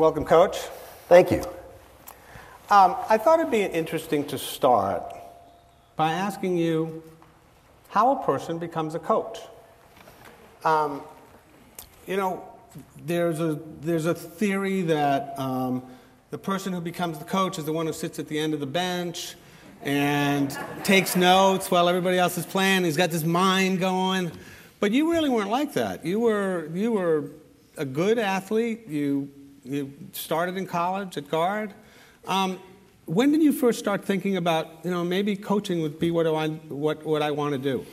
Welcome, Coach. Thank you. Um, I thought it'd be interesting to start by asking you how a person becomes a coach. Um, you know, there's a, there's a theory that um, the person who becomes the coach is the one who sits at the end of the bench and takes notes while everybody else is playing. He's got this mind going. But you really weren't like that. You were, you were a good athlete. You, you started in college at guard. Um, when did you first start thinking about, you know, maybe coaching would be what I, what, what I want to do?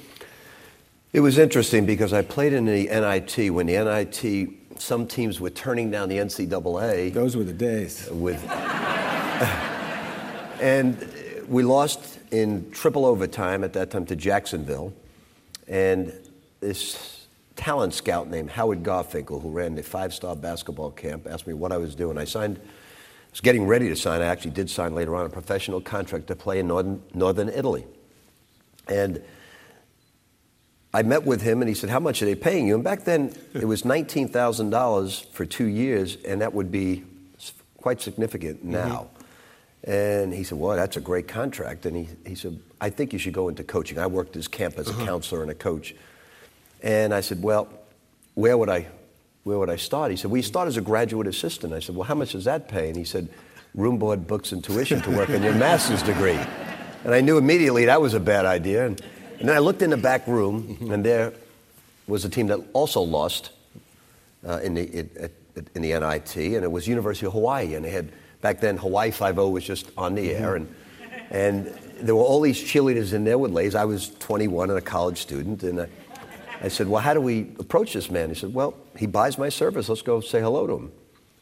It was interesting because I played in the NIT when the NIT, some teams were turning down the NCAA. Those were the days. With, and we lost in triple overtime at that time to Jacksonville. And this talent scout named Howard Garfinkel, who ran the five star basketball camp, asked me what I was doing. I signed, I was getting ready to sign. I actually did sign later on a professional contract to play in northern, northern Italy. And I met with him and he said, How much are they paying you? And back then it was $19,000 for two years, and that would be quite significant mm-hmm. now. Mm-hmm. And he said, Well, that's a great contract. And he, he said, I think you should go into coaching. I worked this camp as a uh-huh. counselor and a coach. And I said, Well, where would I where would I start? He said, Well, you start as a graduate assistant. I said, Well, how much does that pay? And he said, Room, board, books, and tuition to work on your master's degree. And I knew immediately that was a bad idea. And, and then I looked in the back room, and there was a team that also lost uh, in, the, it, in the NIT, and it was University of Hawaii. And they had, back then, Hawaii Five-O was just on the air. And, and there were all these cheerleaders in there with leis. I was 21 and a college student. And I said, Well, how do we approach this man? He said, Well, he buys my service. Let's go say hello to him.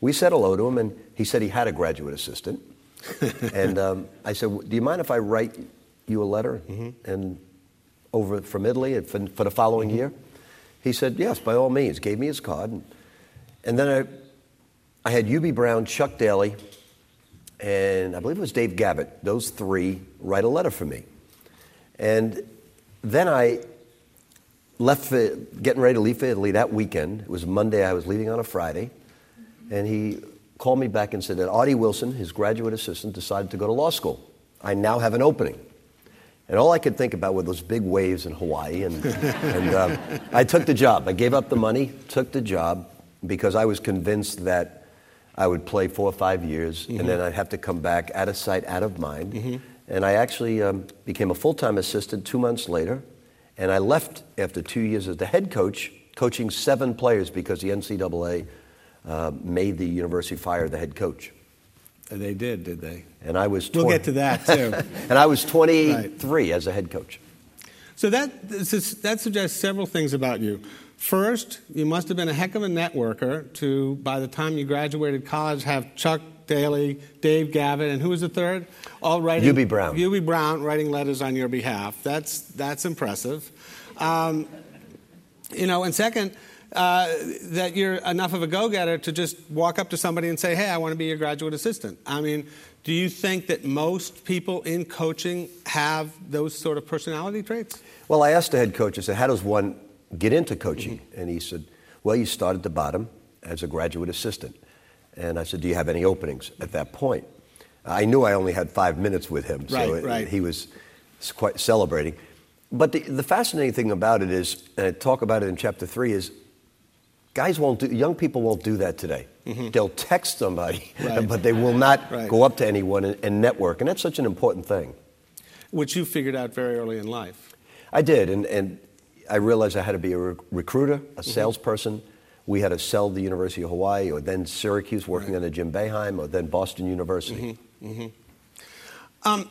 We said hello to him, and he said he had a graduate assistant. and um, I said, Do you mind if I write you a letter mm-hmm. and over from Italy for, for the following mm-hmm. year? He said, Yes, by all means. Gave me his card. And, and then I, I had Hubie Brown, Chuck Daly, and I believe it was Dave Gavitt, those three write a letter for me. And then I left for, getting ready to leave for Italy that weekend. It was Monday, I was leaving on a Friday. And he called me back and said that Artie Wilson, his graduate assistant, decided to go to law school. I now have an opening. And all I could think about were those big waves in Hawaii. And, and um, I took the job. I gave up the money, took the job, because I was convinced that I would play four or five years, mm-hmm. and then I'd have to come back out of sight, out of mind. Mm-hmm. And I actually um, became a full time assistant two months later. And I left after two years as the head coach, coaching seven players because the NCAA uh, made the university fire the head coach. They did, did they? And I was. 20, we'll get to that too. and I was 23 right. as a head coach. So that that suggests several things about you. First, you must have been a heck of a networker to, by the time you graduated college, have Chuck Daly, Dave Gavitt, and who was the third? All writing. Hubie Brown. Hubie Brown writing letters on your behalf. That's that's impressive. Um, you know, and second, uh, that you're enough of a go-getter to just walk up to somebody and say, "Hey, I want to be your graduate assistant." I mean, do you think that most people in coaching have those sort of personality traits? Well, I asked the head coach. I said, "How does one get into coaching?" Mm-hmm. And he said, "Well, you start at the bottom as a graduate assistant." And I said, Do you have any openings at that point? I knew I only had five minutes with him, so right, right. he was quite celebrating. But the, the, fascinating thing about it is, and I talk about it in chapter three, is guys won't do, young people won't do that today. Mm-hmm. They'll text somebody, right. but they will not go up to anyone and, and, network. And that's such an important thing. Which you figured out very early in life. I did, and, and I realized I had to be a re- recruiter, a mm-hmm. salesperson. Mm-hmm we had to sell the University of Hawaii, or then Syracuse, working right. under Jim Boeheim, or then Boston University. Mm-hmm. Mm-hmm. Um,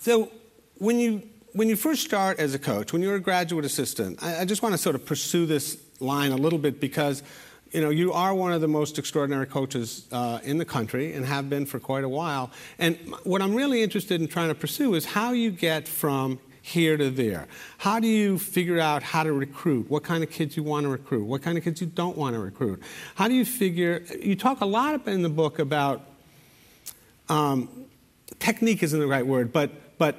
so when you when you first start as a coach, when you're a graduate assistant, I, I just want to sort of pursue this line a little bit because you know, you are one of the most extraordinary coaches uh, in the country and have been for quite a while. And what I'm really interested in trying to pursue is how you get from here to there? How do you figure out how to recruit? What kind of kids you want to recruit? What kind of kids you don't want to recruit? How do you figure? You talk a lot in the book about um, technique isn't the right word, but but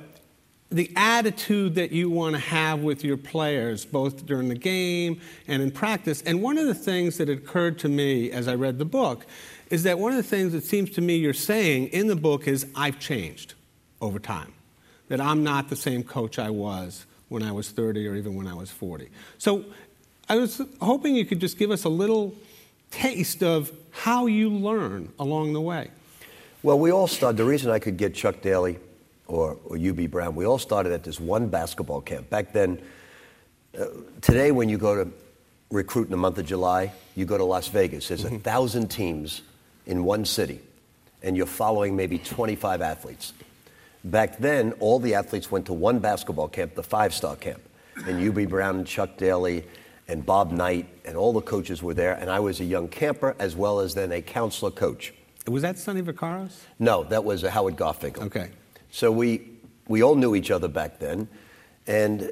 the attitude that you want to have with your players, both during the game and in practice. And one of the things that occurred to me as I read the book is that one of the things that seems to me you're saying in the book is I've changed over time, that I'm not the same coach I was when I was 30 or even when I was 40. So I was hoping you could just give us a little taste of how you learn along the way. Well, we all started, the reason I could get Chuck Daly or, or Hubie Brown, we all started at this one basketball camp. Back then, uh, today when you go to recruit in the month of July, you go to Las Vegas. There's mm-hmm. a thousand teams in one city, and you're following maybe 25 athletes. Back then, all the athletes went to one basketball camp, the five star camp. And Hubie Brown and Chuck Daly and Bob Knight and all the coaches were there. And I was a young camper as well as then a counselor coach. Was that Sonny Vaccaro? No, that was uh, Howard Garfinkel. Okay. So we, we all knew each other back then. And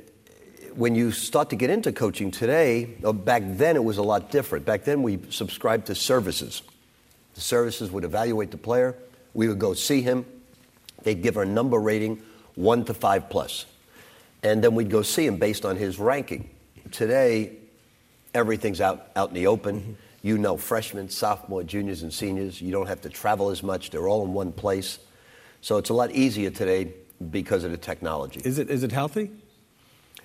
when you start to get into coaching today, uh, back then it was a lot different. Back then we subscribed to services. The services would evaluate the player. We would go see him. They'd give a number rating, one to five plus. And then we'd go see him based on his ranking. Today, everything's out, out in the open. Mm-hmm. You know freshmen, sophomore, juniors, and seniors. You don't have to travel as much. They're all in one place. So it's a lot easier today because of the technology. Is it, is it healthy?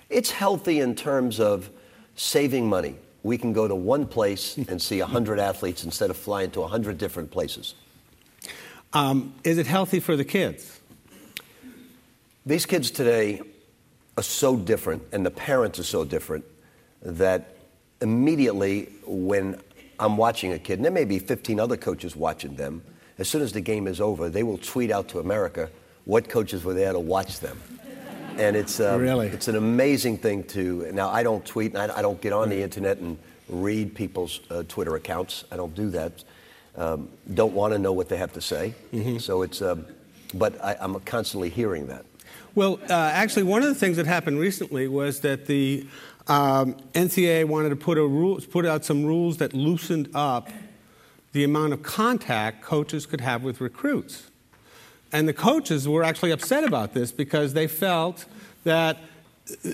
It's healthy in terms of saving money. We can go to one place and see 100 athletes instead of flying to 100 different places. Um, is it healthy for the kids? These kids today are so different, and the parents are so different, that immediately when I'm watching a kid, and there may be 15 other coaches watching them, as soon as the game is over, they will tweet out to America what coaches were there to watch them. And it's, um, really? it's an amazing thing to. Now, I don't tweet, and I, I don't get on the internet and read people's uh, Twitter accounts. I don't do that um, don't want to know what they have to say. Mm-hmm. So it's, um, but I, am constantly hearing that. Well, uh, actually, one of the things that happened recently was that the um, NCAA wanted to put, a rule, put out some rules that loosened up the amount of contact coaches could have with recruits. And the coaches were actually upset about this because they felt that uh,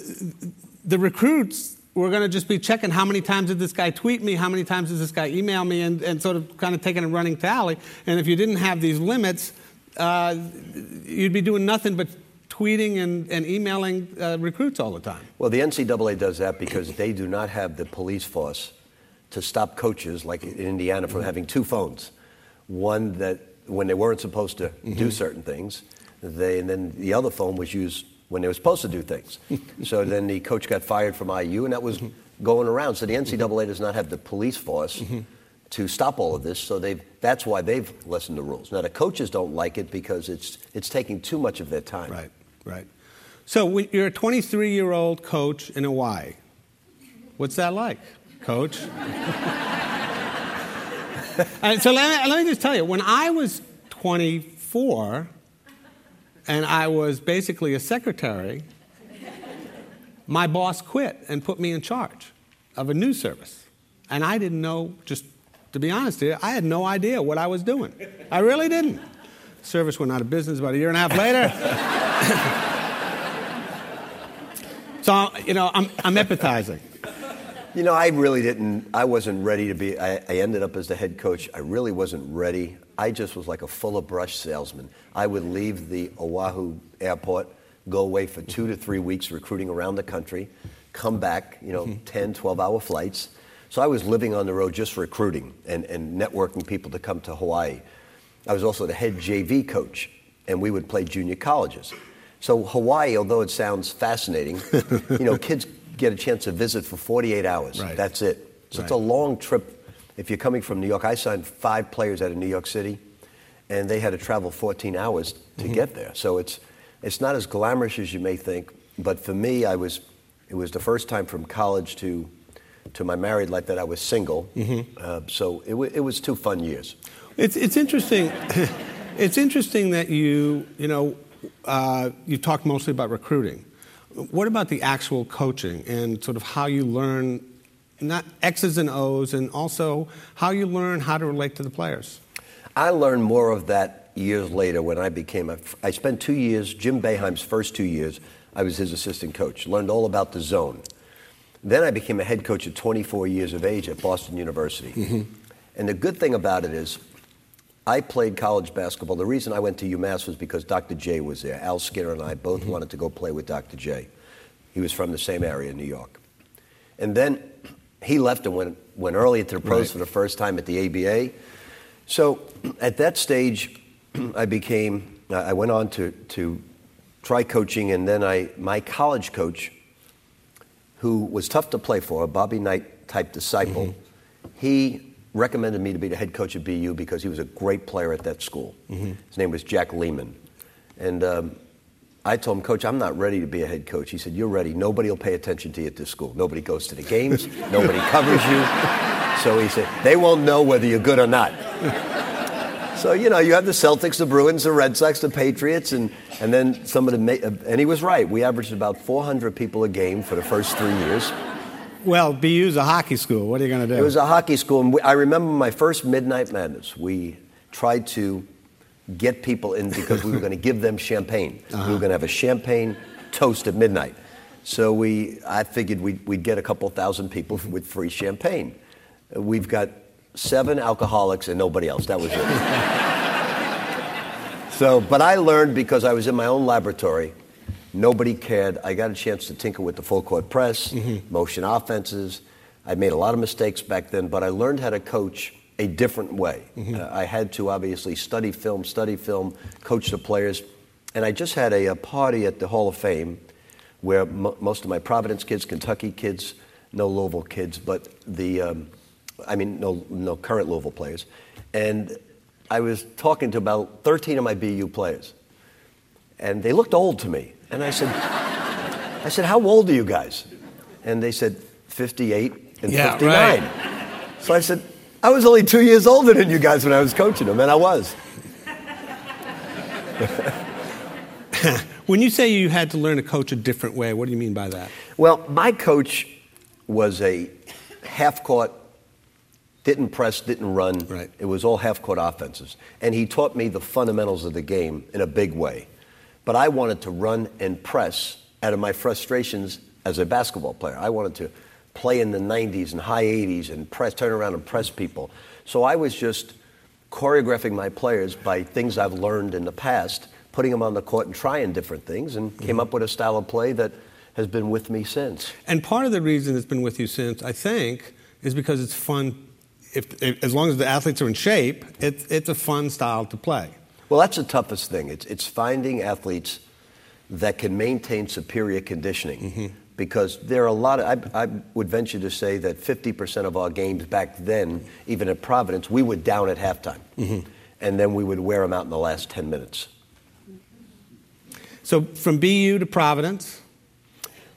the recruits we're going to just be checking how many times did this guy tweet me, how many times did this guy email me, and, and sort of kind of taking a running tally. And if you didn't have these limits, uh, you'd be doing nothing but tweeting and, and emailing uh, recruits all the time. Well, the NCAA does that because they do not have the police force to stop coaches like in Indiana from mm-hmm. having two phones. One that when they weren't supposed to mm-hmm. do certain things, they, and then the other phone was used when they were supposed to do things. so then the coach got fired from IU, and that was going around. So the NCAA does not have the police force mm-hmm. to stop all of this. So they've—that's why they've lessened the rules. Now the coaches don't like it because it's it's taking too much of their time. Right, right. So you're a 23 year old coach in Hawaii. What's that like, coach? Uh, so let me, let me just tell you, when I was 24, and I was basically a secretary, my boss quit and put me in charge of a news service. And I didn't know, just to be honest you, I had no idea what I was doing. I really didn't. Service went out of business about a year and a half later. so, you know, I'm, I'm empathizing. You know, I really didn't, I wasn't ready to be, I, I, ended up as the head coach. I really wasn't ready. I just was like a Fuller Brush salesman. I would leave the Oahu airport, go away for two to three weeks recruiting around the country, come back, you know, mm-hmm. 10, 12 hour flights. So I was living on the road just recruiting and, and networking people to come to Hawaii. I was also the head JV coach, and we would play junior colleges. So Hawaii, although it sounds fascinating, you know, kids get a chance to visit for 48 hours. Right. That's it. So right. it's a long trip. If you're coming from New York, I signed five players out of New York City, and they had to travel 14 hours to mm-hmm. get there. So it's it's not as glamorous as you may think. But for me, I was it was the first time from college to to my married life that I was single. Mm-hmm. Uh, so it, w- it was two fun years. It's it's interesting. it's interesting that you you know uh, you talked mostly about recruiting. What about the actual coaching and sort of how you learn not X's and O's and also how you learn how to relate to the players? I learned more of that years later when I became a. I spent two years, Jim Boeheim's first two years, I was his assistant coach. Learned all about the zone. Then I became a head coach at 24 years of age at Boston University. Mm-hmm. And the good thing about it is, I played college basketball. The reason I went to UMass was because Dr. J was there. Al Skinner and I both Mm-hmm. wanted to go play with Dr. J. He was from the same area in New York. And then he left and went, went early into the pros Right. for the first time at the ABA. So at that stage, I became, I went on to, to try coaching, and then I, my college coach, who was tough to play for, a Bobby Knight type disciple, he recommended me to be the head coach at BU because he was a great player at that school. His name was Jack Leaman. And um, I told him, Coach, I'm not ready to be a head coach. He said, You're ready. Nobody will pay attention to you at this school. Nobody goes to the games, nobody covers you. So he said, They won't know whether you're good or not. So, you know, you have the Celtics, the Bruins, the Red Sox, the Patriots, and, and then some of the. Ma- uh, and he was right. We averaged about 400 people a game for the first three years. Well, BU's a hockey school. What are you going to do? It was a hockey school, and we, I remember my first Midnight Madness. We tried to get people in because we were going to give them champagne. We were going to have a champagne toast at midnight. So we, I figured we'd, we'd get a couple thousand people with free champagne. We've got seven alcoholics and nobody else. That was it. so, but I learned because I was in my own laboratory. Nobody cared. I got a chance to tinker with the full court press, mm-hmm. motion offenses. I made a lot of mistakes back then, but I learned how to coach a different way. Uh, I had to obviously study film, study film, coach the players. And I just had a, a party at the Hall of Fame where mo- most of my Providence kids, Kentucky kids, no Louisville kids, but the, um, I mean, no, no current Louisville players. And I was talking to about 13 of my BU players. And they looked old to me. And I said, I said, how old are you guys? And they said, 58 and Yeah, 59. right. So I said, I was only two years older than you guys when I was coaching them, and I was. when you say you had to learn to coach a different way, what do you mean by that? Well, my coach was a half court, didn't press, didn't run. Right. It was all half court offenses. And he taught me the fundamentals of the game in a big way. But I wanted to run and press out of my frustrations as a basketball player. I wanted to play in the 90s and high 80s and press, turn around and press people. So I was just choreographing my players by things I've learned in the past, putting them on the court and trying different things, and mm-hmm. came up with a style of play that has been with me since. And part of the reason it's been with you since, I think, is because it's fun. If, if as long as the athletes are in shape, it's it's a fun style to play. Well, that's the toughest thing. It's, it's finding athletes that can maintain superior conditioning. Mm-hmm. Because there are a lot of, I, I would venture to say that 50% of our games back then, even at Providence, we were down at halftime. And then we would wear them out in the last 10 minutes. So from BU to Providence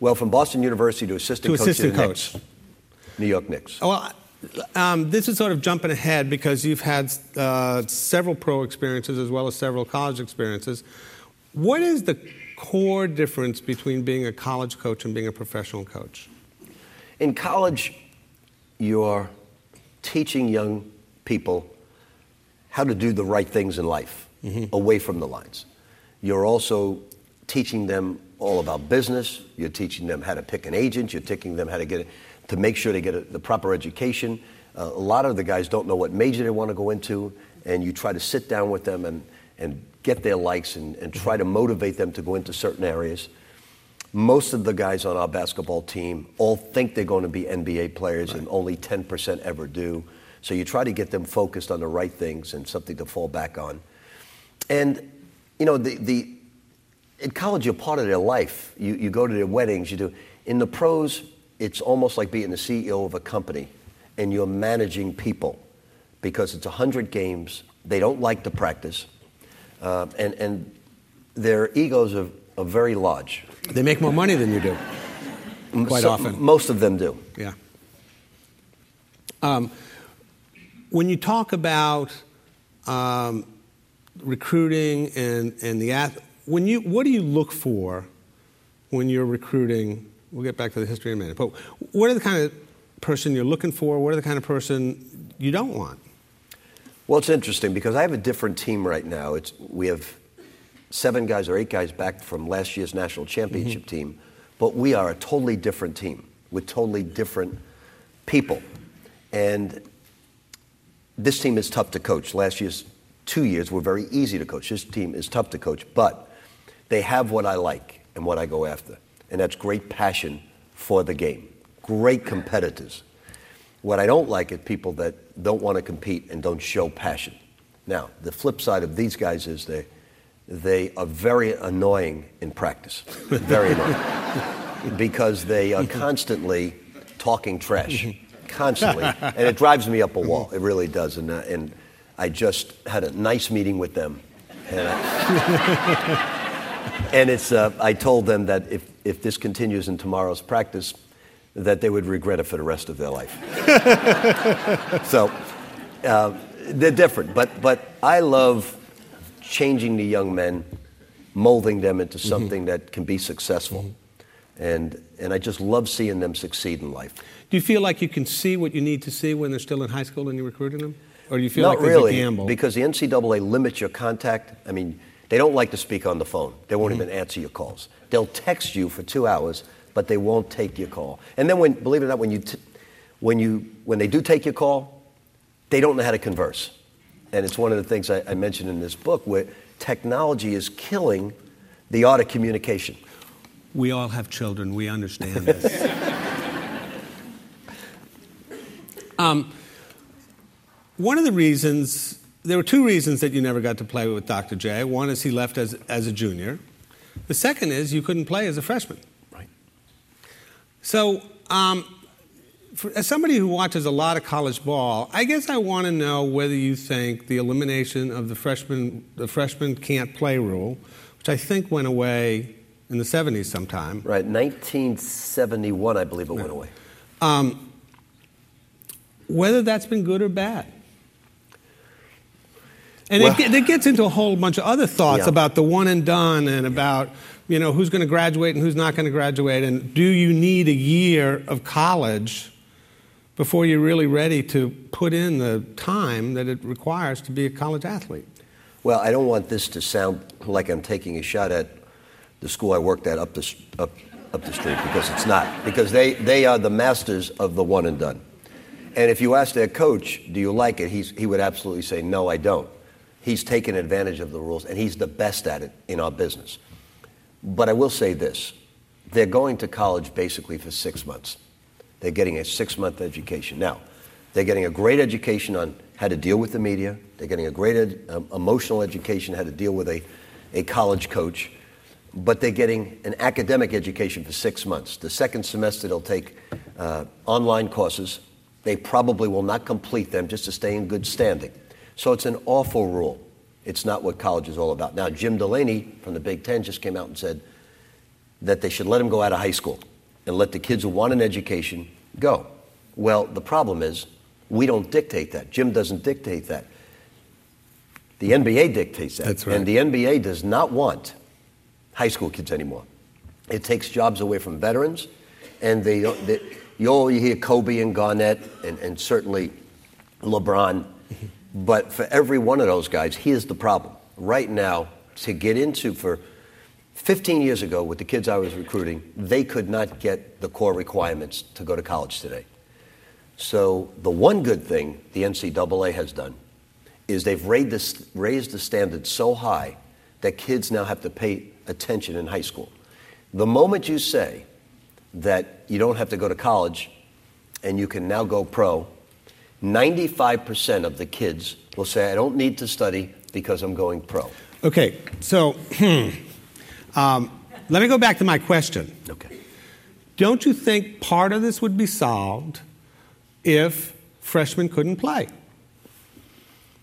Well, from Boston University to assistant to coach assistant the coach. Knicks, New York Knicks. Well, um, this is sort of jumping ahead because you've had uh, several pro experiences as well as several college experiences. What is the core difference between being a college coach and being a professional coach? In college, you're teaching young people how to do the right things in life away from the lines. You're also teaching them all about business. You're teaching them how to pick an agent. You're teaching them how to get to make sure they get a, the proper education. Uh, a lot of the guys don't know what major they want to go into, and you try to sit down with them and, and get their likes and, and try to motivate them to go into certain areas. Most of the guys on our basketball team all think they're going to be NBA players, and only 10% ever do. So you try to get them focused on the right things and something to fall back on. And, you know, the, the, in college, you're part of their life. You, you go to their weddings, you do. In the pros, it's almost like being the CEO of a company and you're managing people because it's 100 games. They don't like to practice. Uh, and, and their egos are, are very large. They make more money than you do, quite So- often. Most of them do. Yeah. Um, when you talk about um, recruiting and, and the ath- when you what do you look for when you're recruiting? We'll get back to the history in a minute. But what are the kind of person you're looking for? What are the kind of person you don't want? Well, it's interesting because I have a different team right now. It's, we have seven guys or eight guys back from last year's national championship mm-hmm. team, but we are a totally different team with totally different people. And this team is tough to coach. Last year's two years were very easy to coach. This team is tough to coach, but they have what I like and what I go after, and that's great passion for the game, great competitors. What I don't like is people that don't want to compete and don't show passion. Now, the flip side of these guys is they, they are very annoying in practice. Very annoying. because they are constantly talking trash. Constantly. And it drives me up a wall. It really does. And, uh, and I just had a nice meeting with them. And, I, and it's, uh, I told them that if, if this continues in tomorrow's practice, that they would regret it for the rest of their life. so, uh, they're different, but, but I love changing the young men, molding them into mm-hmm. something mm-hmm. that can be successful. Mm-hmm. And, and I just love seeing them succeed in life. Do you feel like you can see what you need to see when they're still in high school and you're recruiting them? Or do you feel Not like there's really, a gamble? Because the NCAA limits your contact. I mean, they don't like to speak on the phone. They won't mm-hmm. even answer your calls. They'll text you for two hours, but they won't take your call. And then, when, believe it or not, when, you t- when, you, when they do take your call, they don't know how to converse. And it's one of the things I, I mentioned in this book where technology is killing the art of communication. We all have children. We understand this. um, one of the reasons, there were two reasons that you never got to play with Dr. J. One is he left as, as a junior. The second is you couldn't play as a freshman. So um, for, as somebody who watches a lot of college ball, I guess I want to know whether you think the elimination of the freshman the freshman can't play rule, which I think went away in the 70s sometime. Right, 1971, I believe it went away. Um, whether that's been good or bad. And well, it, it, gets into a whole bunch of other thoughts yeah. about the one and done and about you know who's going to graduate and who's not going to graduate and do you need a year of college before you're really ready to put in the time that it requires to be a college athlete. Well, I don't want this to sound like I'm taking a shot at the school I worked at up the, up, up the street because it's not. Because they, they are the masters of the one and done. And if you ask their coach, do you like it, he's, he would absolutely say, no, I don't. He's taken advantage of the rules, and he's the best at it in our business. But I will say this they're going to college basically for six months. They're getting a six month education. Now, they're getting a great education on how to deal with the media. They're getting a great ed, um, emotional education, how to deal with a, a college coach. But they're getting an academic education for six months. The second semester, they'll take uh, online courses. They probably will not complete them just to stay in good standing. So it's an awful rule. It's not what college is all about. Now, Jim Delany from the Big Ten just came out and said that they should let him go out of high school and let the kids who want an education go. Well, the problem is we don't dictate that. Jim doesn't dictate that. The NBA dictates that. That's right. And the NBA does not want high school kids anymore. It takes jobs away from veterans, and they, they you only hear Kobe and Garnett and, and certainly LeBron. Mm-hmm. But for every one of those guys, here's the problem. Right now, to get into for 15 years ago, with the kids I was recruiting, they could not get the core requirements to go to college today. So, the one good thing the NCAA has done is they've raised the, raised the standard so high that kids now have to pay attention in high school. The moment you say that you don't have to go to college and you can now go pro, 95% of the kids will say, I don't need to study because I'm going pro. Okay, so hmm, Um, let me go back to my question. Okay. Don't you think part of this would be solved if freshmen couldn't play?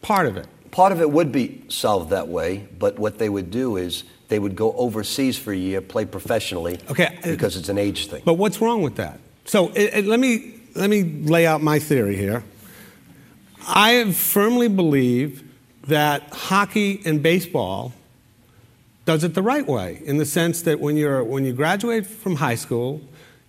Part of it. Part of it would be solved that way, but what they would do is they would go overseas for a year, play professionally, okay. Uh, because it's an age thing. But what's wrong with that? So it, it, let me let me lay out my theory here. I firmly believe that hockey and baseball does it the right way in the sense that when, you're, when you graduate from high school,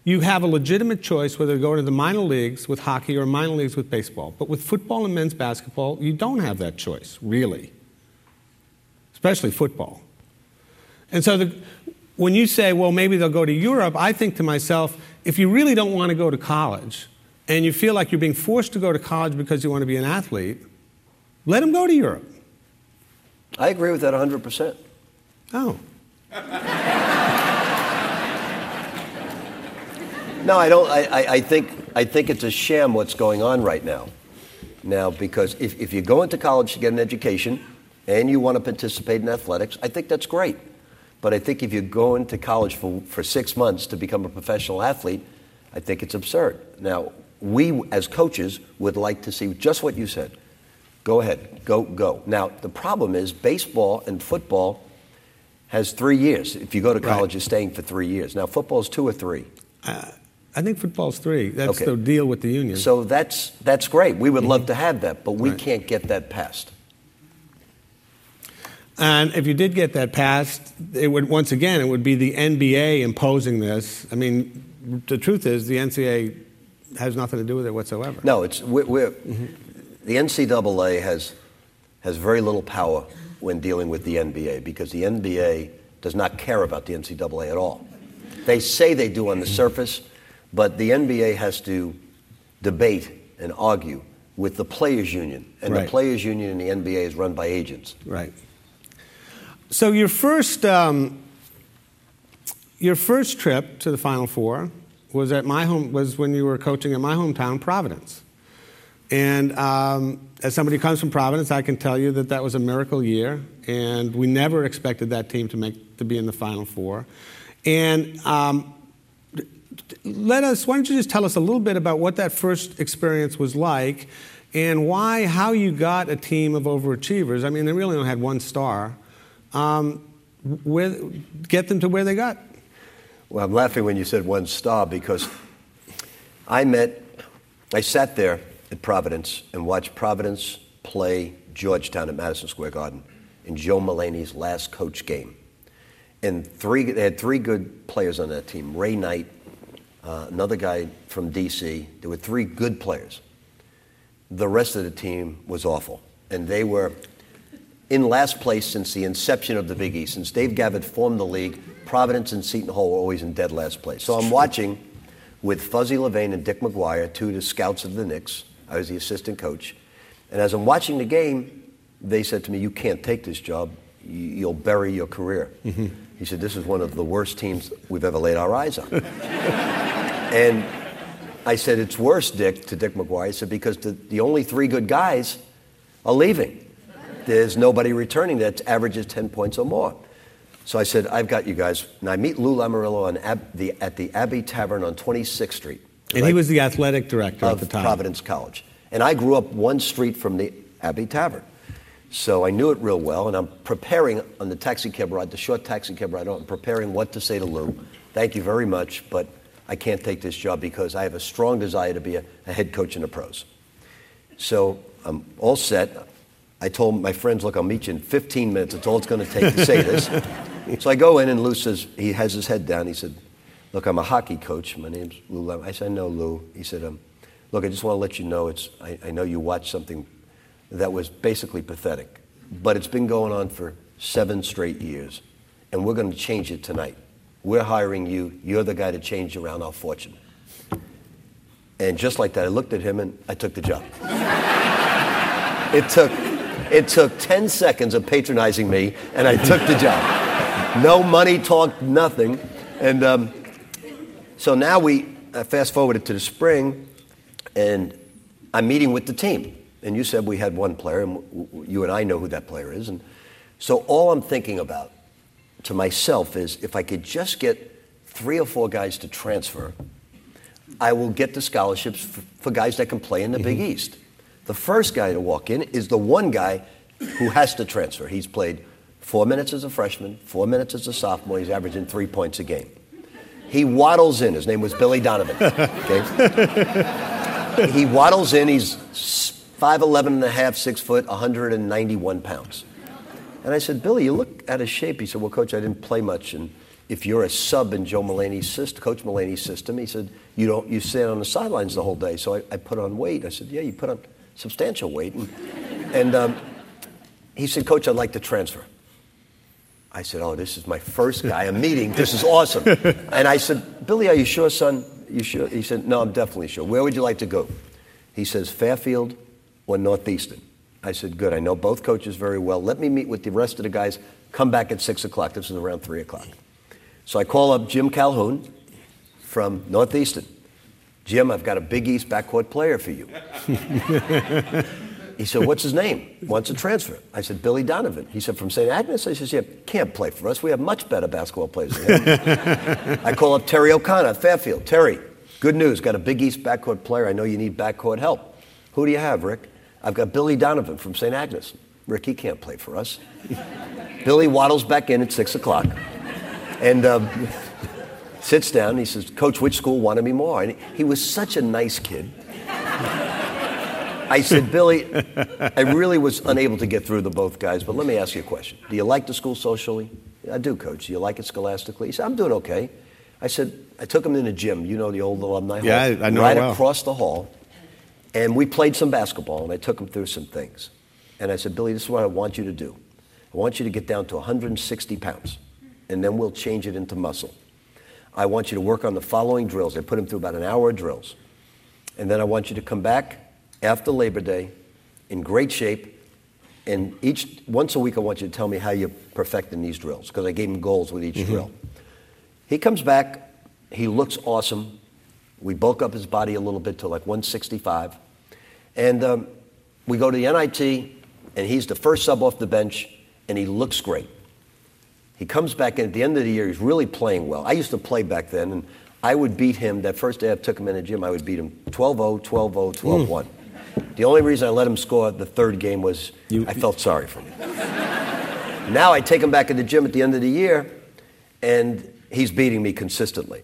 you have a legitimate choice whether to go to the minor leagues with hockey or minor leagues with baseball. But with football and men's basketball, you don't have that choice, really, especially football. And so the, when you say, well, maybe they'll go to Europe, I think to myself, if you really don't want to go to college and you feel like you're being forced to go to college because you want to be an athlete, let them go to Europe. I agree with that 100%. Oh. No, I don't. I, I, I, think, I think it's a sham what's going on right now. Now, because if, if you go into college to get an education and you want to participate in athletics, I think that's great. But I think if you go into college for, for six months to become a professional athlete, I think it's absurd. Now, we as coaches would like to see just what you said. Go ahead, go, go. Now, the problem is baseball and football has three years. If you go to college, right. you're staying for three years. Now, football is two or three. Uh, I think football's three. That's okay. the deal with the union. So that's that's great. We would mm-hmm. love to have that, but we right. can't get that passed. And if you did get that passed, it would once again it would be the NBA imposing this. I mean, the truth is the NCAA has nothing to do with it whatsoever. No, it's we're, we're mm-hmm. the NCAA has has very little power when dealing with the NBA because the NBA does not care about the NCAA at all. They say they do on the surface but the NBA has to debate and argue with the players' union, and right. the players' union in the NBA is run by agents. Right. So your first um, your first trip to the Final Four was at my home was when you were coaching at my hometown, Providence. And um, as somebody who comes from Providence, I can tell you that that was a miracle year, and we never expected that team to make to be in the Final Four. And um, let us, why don't you just tell us a little bit about what that first experience was like and why, how you got a team of overachievers. I mean, they really only had one star. Um, where, get them to where they got. Well, I'm laughing when you said one star because I met, I sat there at Providence and watched Providence play Georgetown at Madison Square Garden in Joe Mullaney's last coach game. And three, they had three good players on that team Ray Knight, uh, another guy from D.C. There were three good players. The rest of the team was awful. And they were in last place since the inception of the Big East. Since Dave Gavitt formed the league, Providence and Seton Hall were always in dead last place. So I'm watching with Fuzzy Levane and Dick McGuire, two of the scouts of the Knicks. I was the assistant coach. And as I'm watching the game, they said to me, You can't take this job. You'll bury your career. Mm-hmm. He said, This is one of the worst teams we've ever laid our eyes on. and I said, It's worse, Dick, to Dick McGuire. I said, Because the, the only three good guys are leaving. There's nobody returning that averages 10 points or more. So I said, I've got you guys. And I meet Lou Lamoriello Ab- the, at the Abbey Tavern on 26th Street. And he was the athletic director of at the time. Providence College. And I grew up one street from the Abbey Tavern. So I knew it real well, and I'm preparing on the taxi cab ride, the short taxi cab ride, I'm preparing what to say to Lou. Thank you very much, but I can't take this job because I have a strong desire to be a, a head coach in the pros. So I'm all set. I told my friends, look, I'll meet you in 15 minutes. That's all it's going to take to say this. so I go in, and Lou says, he has his head down. He said, look, I'm a hockey coach. My name's Lou Lam. I said, no, Lou. He said, um, look, I just want to let you know, it's, I, I know you watched something that was basically pathetic. But it's been going on for seven straight years, and we're going to change it tonight. We're hiring you. You're the guy to change around our fortune. And just like that, I looked at him and I took the job. it took it took 10 seconds of patronizing me, and I took the job. No money talk, nothing. And um, so now we uh, fast forwarded to the spring, and I'm meeting with the team. And you said we had one player, and you and I know who that player is. And so all I'm thinking about to myself is if I could just get three or four guys to transfer, I will get the scholarships for, for guys that can play in the mm-hmm. Big East. The first guy to walk in is the one guy who has to transfer. He's played four minutes as a freshman, four minutes as a sophomore. He's averaging three points a game. He waddles in. His name was Billy Donovan. Okay? he waddles in. He's 5'11 and a half, 6 foot, 191 pounds. And I said, Billy, you look out of shape. He said, Well, coach, I didn't play much. And if you're a sub in Joe Mullaney's system, Coach Mullaney's system, he said, You don't you stand on the sidelines the whole day. So I, I put on weight. I said, Yeah, you put on substantial weight. And, and um, he said, Coach, I'd like to transfer. I said, Oh, this is my first guy I'm meeting. This is awesome. And I said, Billy, are you sure, son? You sure? He said, No, I'm definitely sure. Where would you like to go? He says, Fairfield, or Northeastern. I said, Good. I know both coaches very well. Let me meet with the rest of the guys. Come back at 6 o'clock. This is around 3 o'clock. So I call up Jim Calhoun from Northeastern. Jim, I've got a Big East backcourt player for you. he said, What's his name? Wants a transfer. I said, Billy Donovan. He said, From St. Agnes? I said, Yeah, can't play for us. We have much better basketball players than him. I call up Terry O'Connor, Fairfield. Terry, good news. Got a Big East backcourt player. I know you need backcourt help. Who do you have, Rick? I've got Billy Donovan from St. Agnes. Rick, he can't play for us. Billy waddles back in at 6 o'clock and um, sits down. He says, Coach, which school wanted me more? And he was such a nice kid. I said, Billy, I really was unable to get through to both guys, but let me ask you a question. Do you like the school socially? I do, Coach. Do you like it scholastically? He said, I'm doing okay. I said, I took him in the gym. You know the old alumni hall? Yeah, I know Right well. across the hall. And we played some basketball, and I took him through some things. And I said, Billy, this is what I want you to do. I want you to get down to 160 pounds, and then we'll change it into muscle. I want you to work on the following drills. I put him through about an hour of drills. And then I want you to come back after Labor Day in great shape. And each once a week, I want you to tell me how you're perfecting these drills because I gave him goals with each mm-hmm. drill. He comes back. He looks awesome. We bulk up his body a little bit to like 165. And um, we go to the NIT, and he's the first sub off the bench, and he looks great. He comes back and at the end of the year, he's really playing well. I used to play back then, and I would beat him. That first day I took him in the gym, I would beat him 12 0, 12 0, 12 1. The only reason I let him score the third game was you, I felt sorry for him. now I take him back in the gym at the end of the year, and he's beating me consistently.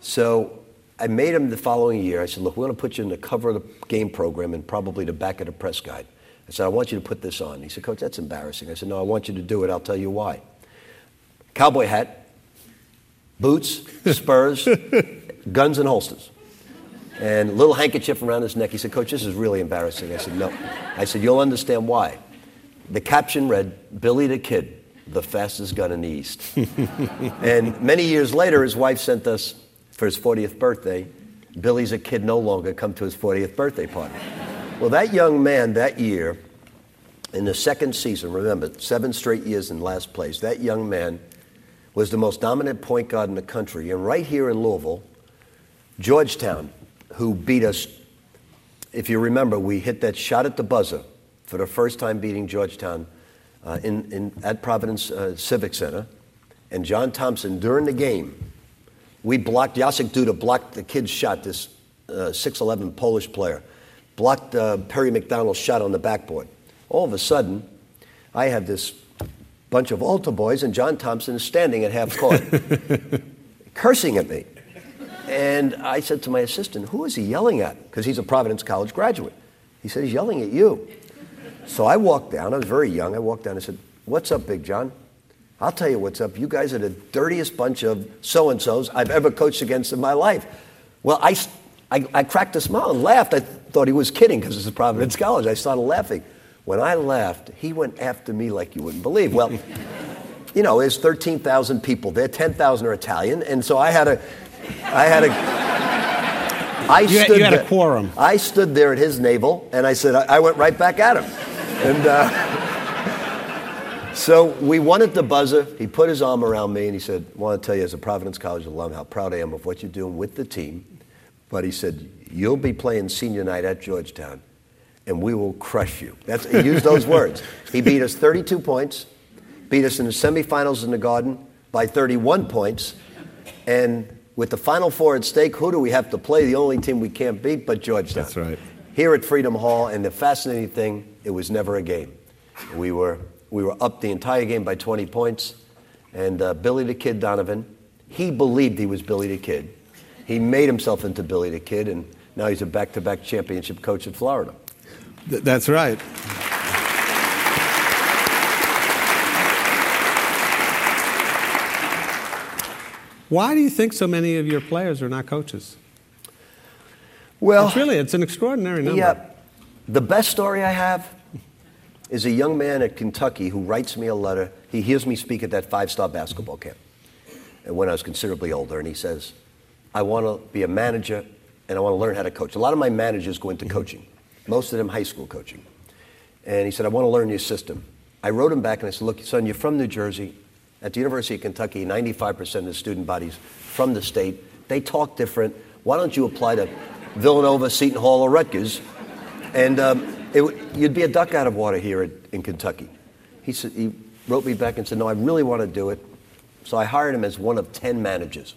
So I made him the following year. I said, look, we're going to put you in the cover of the game program and probably the back of the press guide. I said, I want you to put this on. He said, Coach, that's embarrassing. I said, no, I want you to do it. I'll tell you why. Cowboy hat, boots, spurs, guns and holsters, and a little handkerchief around his neck. He said, Coach, this is really embarrassing. I said, no. I said, you'll understand why. The caption read, Billy the Kid, the fastest gun in the East. and many years later, his wife sent us for his 40th birthday, Billy's a kid no longer, come to his 40th birthday party. well, that young man that year, in the second season, remember, seven straight years in last place, that young man was the most dominant point guard in the country. And right here in Louisville, Georgetown, who beat us, if you remember, we hit that shot at the buzzer for the first time beating Georgetown uh, in, in, at Providence uh, Civic Center. And John Thompson, during the game, we blocked, Jacek Duda blocked the kid's shot, this uh, 6'11 Polish player, blocked uh, Perry McDonald's shot on the backboard. All of a sudden, I have this bunch of altar boys, and John Thompson is standing at half court, cursing at me. And I said to my assistant, Who is he yelling at? Because he's a Providence College graduate. He said, He's yelling at you. So I walked down. I was very young. I walked down and said, What's up, Big John? I'll tell you what's up. You guys are the dirtiest bunch of so and so's I've ever coached against in my life. Well, I, I, I cracked a smile and laughed. I thought he was kidding because it's a Providence College. I started laughing. When I laughed, he went after me like you wouldn't believe. Well, you know, there's 13,000 people there, 10,000 are Italian, and so I had a, I had a. I you, stood you had there, a quorum. I stood there at his navel, and I said, I, I went right back at him. And uh, so we won at the buzzer. He put his arm around me and he said, I want to tell you as a Providence College alum how proud I am of what you're doing with the team. But he said, You'll be playing senior night at Georgetown and we will crush you. That's, he used those words. He beat us 32 points, beat us in the semifinals in the Garden by 31 points, and with the Final Four at stake, who do we have to play? The only team we can't beat but Georgetown. That's right. Here at Freedom Hall, and the fascinating thing, it was never a game. We were we were up the entire game by 20 points. And uh, Billy the Kid Donovan, he believed he was Billy the Kid. He made himself into Billy the Kid, and now he's a back to back championship coach at Florida. Th- that's right. Why do you think so many of your players are not coaches? Well, it's really it's an extraordinary number. Yeah, the best story I have is a young man at Kentucky who writes me a letter. He hears me speak at that five star basketball camp and when I was considerably older, and he says, I want to be a manager and I want to learn how to coach. A lot of my managers go into mm-hmm. coaching, most of them high school coaching. And he said, I want to learn your system. I wrote him back and I said, Look, son, you're from New Jersey. At the University of Kentucky, 95% of the student bodies from the state, they talk different. Why don't you apply to Villanova, Seton Hall, or Rutgers? And um, it, you'd be a duck out of water here at, in Kentucky. He, said, he wrote me back and said, No, I really want to do it. So I hired him as one of 10 managers.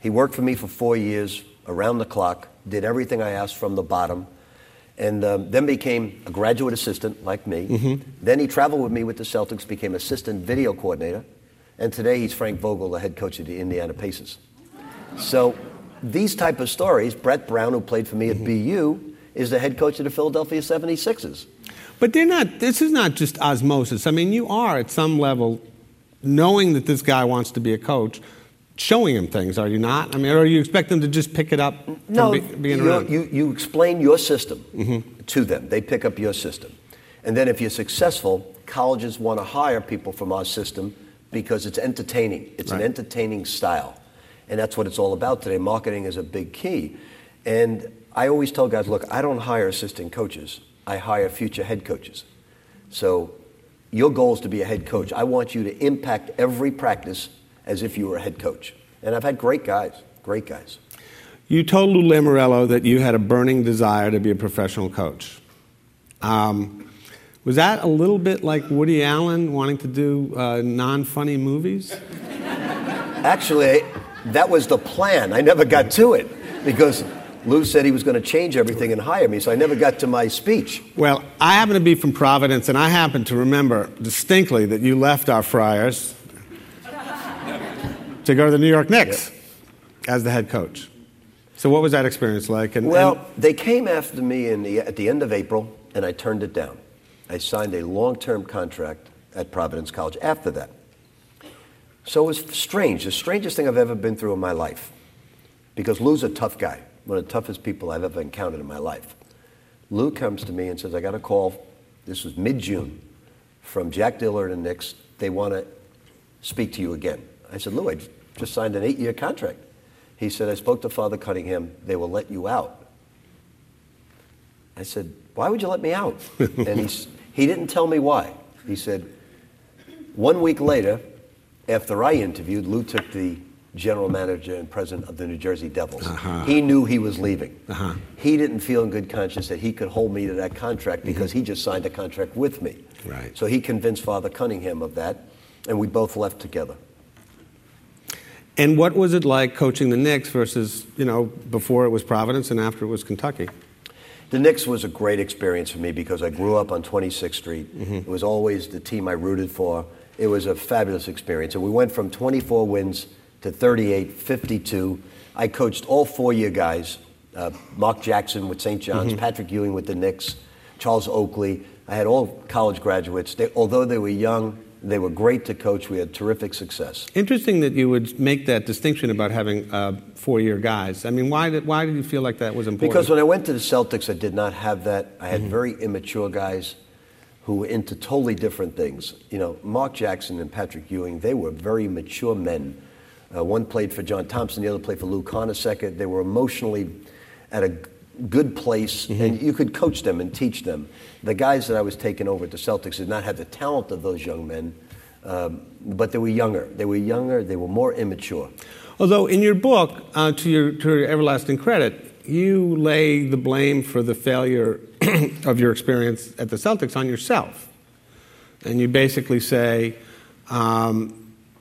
He worked for me for four years, around the clock, did everything I asked from the bottom, and um, then became a graduate assistant like me. Mm-hmm. Then he traveled with me with the Celtics, became assistant video coordinator, and today he's Frank Vogel, the head coach of the Indiana Pacers. So these type of stories, Brett Brown, who played for me at mm-hmm. BU, is the head coach of the Philadelphia 76ers. But they're not, this is not just osmosis. I mean, you are at some level knowing that this guy wants to be a coach, showing him things, are you not? I mean, or you expect them to just pick it up no, be, being around? You, you explain your system mm-hmm. to them. They pick up your system. And then if you're successful, colleges want to hire people from our system because it's entertaining. It's right. an entertaining style. And that's what it's all about today. Marketing is a big key. And I always tell guys, look, I don't hire assistant coaches. I hire future head coaches. So your goal is to be a head coach. I want you to impact every practice as if you were a head coach. And I've had great guys, great guys. You told Lou Lamoriello that you had a burning desire to be a professional coach. Um, was that a little bit like Woody Allen wanting to do uh, non funny movies? Actually, that was the plan. I never got to it because Lou said he was going to change everything and hire me, so I never got to my speech. Well, I happen to be from Providence, and I happen to remember distinctly that you left our Friars to go to the New York Knicks yeah. as the head coach. So, what was that experience like? And, well, and they came after me the, at the end of April, and I turned it down. I signed a long term contract at Providence College after that. So it was strange, the strangest thing I've ever been through in my life. Because Lou's a tough guy one of the toughest people I've ever encountered in my life. Lou comes to me and says, I got a call, this was mid June, from Jack Dillard and Knicks. They want to speak to you again. I said, Lou, I just signed an eight year contract. He said, I spoke to Father Cunningham. They will let you out. I said, Why would you let me out? and he, he didn't tell me why. He said, One week later, after I interviewed, Lou took the general manager and president of the New Jersey Devils. Uh-huh. He knew he was leaving. Uh-huh. He didn't feel in good conscience that he could hold me to that contract because mm-hmm. he just signed a contract with me. Right. So he convinced Father Cunningham of that, and we both left together. And what was it like coaching the Knicks versus, you know, before it was Providence and after it was Kentucky? The Knicks was a great experience for me because I grew up on 26th Street. Mm-hmm. It was always the team I rooted for. It was a fabulous experience. And we went from 24 wins to 38, 52. I coached all four year guys uh, Mark Jackson with St. John's, mm-hmm. Patrick Ewing with the Knicks, Charles Oakley. I had all college graduates. They, although they were young, they were great to coach. We had terrific success. Interesting that you would make that distinction about having uh, four year guys. I mean, why did, why did you feel like that was important? Because when I went to the Celtics, I did not have that. I had mm-hmm. very immature guys who were into totally different things. You know, Mark Jackson and Patrick Ewing, they were very mature men uh, one played for John Thompson, the other played for Lou Carnesecca. They were emotionally at a good place, mm-hmm. and you could coach them and teach them. The guys that I was taking over at the Celtics did not have the talent of those young men, um, but they were younger. They were younger, they were more immature. Although, in your book, uh, to, your, to your everlasting credit, you lay the blame for the failure of your experience at the Celtics on yourself. And you basically say, um,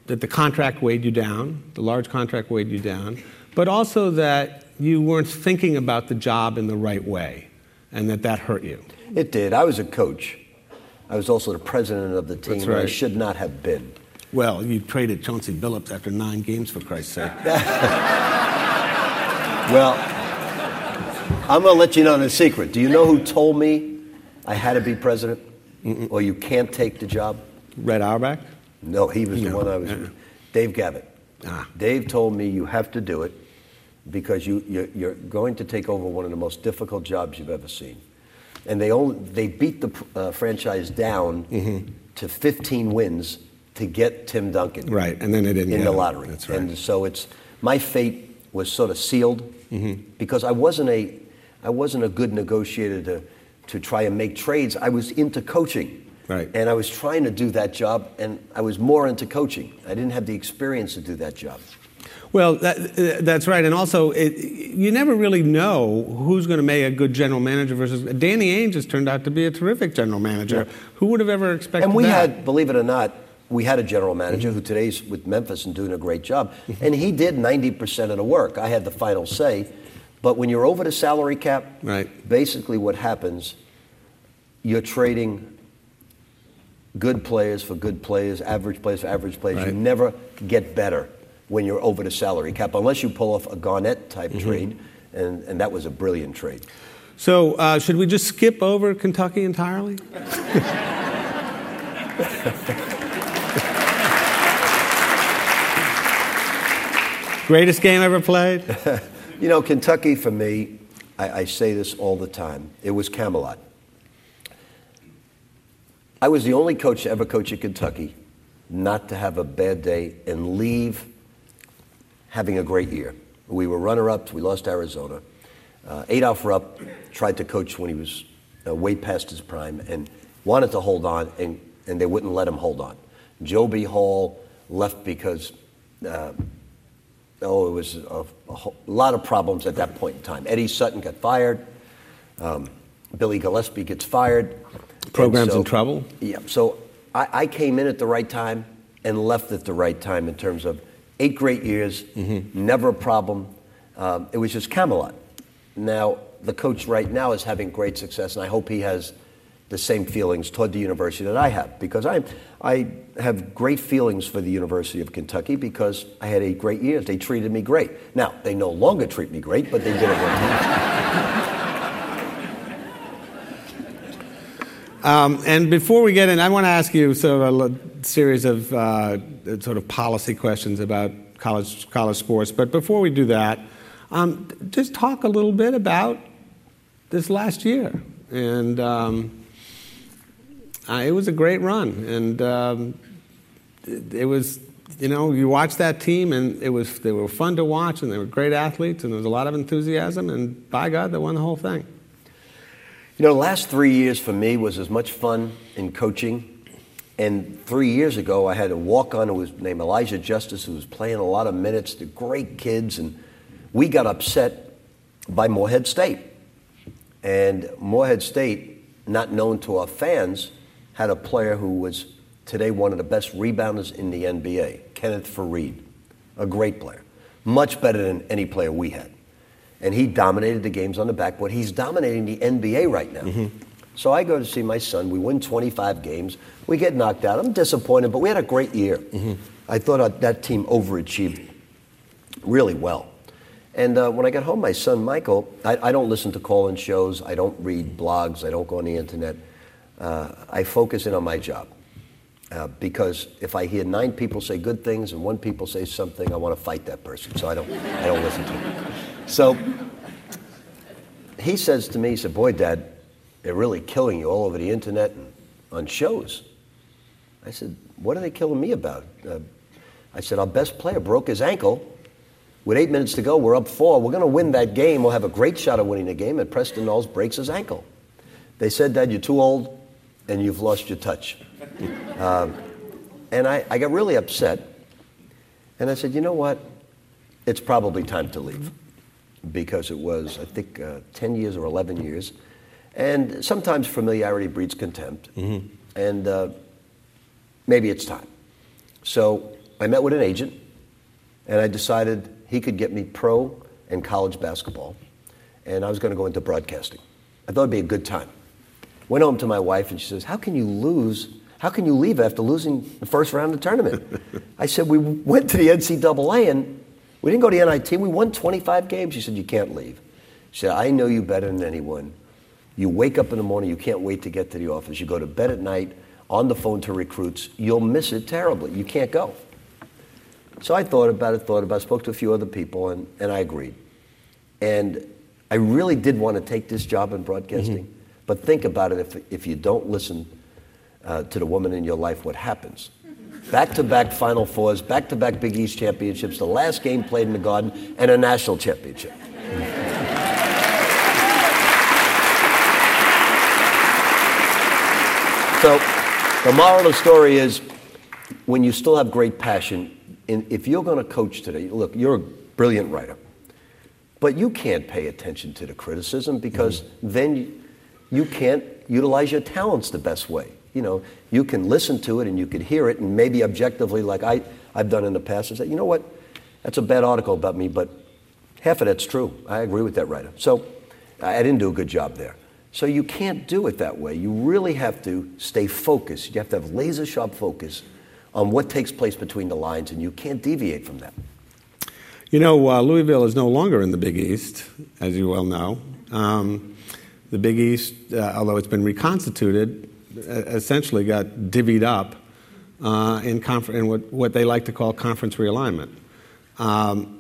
that the contract weighed you down, the large contract weighed you down, but also that you weren't thinking about the job in the right way and that that hurt you. It did. I was a coach. I was also the president of the team. Right. I should not have been. Well, you traded Chauncey Billups after nine games, for Christ's sake. well, I'm going to let you know a secret. Do you know who told me I had to be president Mm-mm. or you can't take the job? Red Auerbach? No, he was no. the one I was. Uh-uh. Dave Gavitt. Ah. Dave told me you have to do it because you, you're, you're, going to take over one of the most difficult jobs you've ever seen. And they only they beat the uh, franchise down mm-hmm. to 15 wins to get Tim Duncan. Right, and then they didn't in the lottery. That's right. And so it's my fate was sort of sealed mm-hmm. because I wasn't a I wasn't a good negotiator to to try and make trades, I was into coaching. Right. And I was trying to do that job, and I was more into coaching. I didn't have the experience to do that job. Well, that, that's right, and also it, you never really know who's going to make a good general manager versus Danny Ainge has turned out to be a terrific general manager. Yeah. Who would have ever expected that? And we that? had, believe it or not, we had a general manager who today's with Memphis and doing a great job, mm-hmm. and he did 90% of the work. I had the final say, but when you're over the salary cap, Right. basically what happens, you're trading good players for good players, average players for average players. Right. You never get better when you're over the salary cap, unless you pull off a Garnett type Mm-hmm. trade, and, and that was a brilliant trade. So, uh, should we just skip over Kentucky entirely? Greatest game ever played? You know, Kentucky for me, I, I say this all the time, it was Camelot. I was the only coach to ever coach at Kentucky not to have a bad day and leave having a great year. We were runner ups, we lost Arizona. Uh, Adolph Rupp tried to coach when he was uh, way past his prime and wanted to hold on, and, and they wouldn't let him hold on. Joe B. Hall left because uh, oh, it was a, a whole- lot of problems at that point in time. Eddie Sutton got fired. Um, Billy Gillispie gets fired. Program's in trouble? Yeah. So I, I came in at the right time and left at the right time in terms of eight great years, Mm-hmm. never a problem. Um, it was just Camelot. Now, the coach right now is having great success, and I hope he has the same feelings toward the university that I have because I, I have great feelings for the University of Kentucky because I had eight great years. They treated me great. Now, they no longer treat me great, but they did it well. Um, and before we get in, I want to ask you sort of a l- series of uh, sort of policy questions about college college sports. But before we do that, um, just talk a little bit about this last year. And um, uh, it was a great run, and um, it, it was. You know, you watched that team, and it was they were fun to watch, and they were great athletes, and there was a lot of enthusiasm, and by God, they won the whole thing. You know, the last three years for me was as much fun in coaching. And three years ago, I had a walk on who was named Elijah Justice, who was playing a lot of minutes. They're great kids. And we got upset by Morehead State. And Morehead State, not known to our fans, had a player who was today one of the best rebounders in the NBA, Kenneth Faried, a great player, much better than any player we had. And he dominated the games on the backboard. He's dominating the NBA right now. Mm-hmm. So I go to see my son. We win 25 games. We get knocked out. I'm disappointed, but we had a great year. I thought that team overachieved really well. And uh, when I got home, my son Michael, I, I don't listen to call-in shows. I don't read blogs. I don't go on the internet. Uh, I focus in on my job. Uh, because if I hear nine people say good things and one people say something, I want to fight that person. So I don't, I don't listen to him. So he says to me, he said, boy, Dad, they're really killing you all over the internet and on shows. I said, what are they killing me about? Uh, I said, our best player broke his ankle. With eight minutes to go, we're up four. We're going to win that game. We'll have a great shot of winning the game. And Preston Knowles breaks his ankle. They said, Dad, you're too old and you've lost your touch. um, and I, I got really upset. And I said, you know what? It's probably time to leave. Because it was, I think, uh, 10 years or 11 years. And sometimes familiarity breeds contempt. And uh, maybe it's time. So I met with an agent, and I decided he could get me pro and college basketball, and I was going to go into broadcasting. I thought it'd be a good time. Went home to my wife, and she says, "How can you lose? How can you leave after losing the first round of the tournament?" I said, "We went to the NCAA, and we didn't go to the NIT. We won 25 games." She said, "You can't leave." She said, "I know you better than anyone. You wake up in the morning, you can't wait to get to the office. You go to bed at night, on the phone to recruits. You'll miss it terribly. You can't go." So I thought about it, thought about it, spoke to a few other people, and, and I agreed. And I really did want to take this job in broadcasting. But think about it if, if you don't listen uh, to the woman in your life, what happens? Back to back Final Fours, back to back Big East championships, the last game played in the Garden, and a national championship. So the moral of the story is when you still have great passion, and if you're going to coach today, look, you're a brilliant writer, but you can't pay attention to the criticism because mm-hmm. then you, you can't utilize your talents the best way. You know, you can listen to it and you can hear it and maybe objectively, like I, I've done in the past, and say, you know what, that's a bad article about me, but half of that's true. I agree with that writer. So I didn't do a good job there. So you can't do it that way. You really have to stay focused. You have to have laser sharp focus on what takes place between the lines, and you can't deviate from that. You know, uh, Louisville is no longer in the Big East, as you well know. Um, the Big East, uh, although it's been reconstituted, essentially got divvied up uh, in, in what, what, they like to call conference realignment. Um,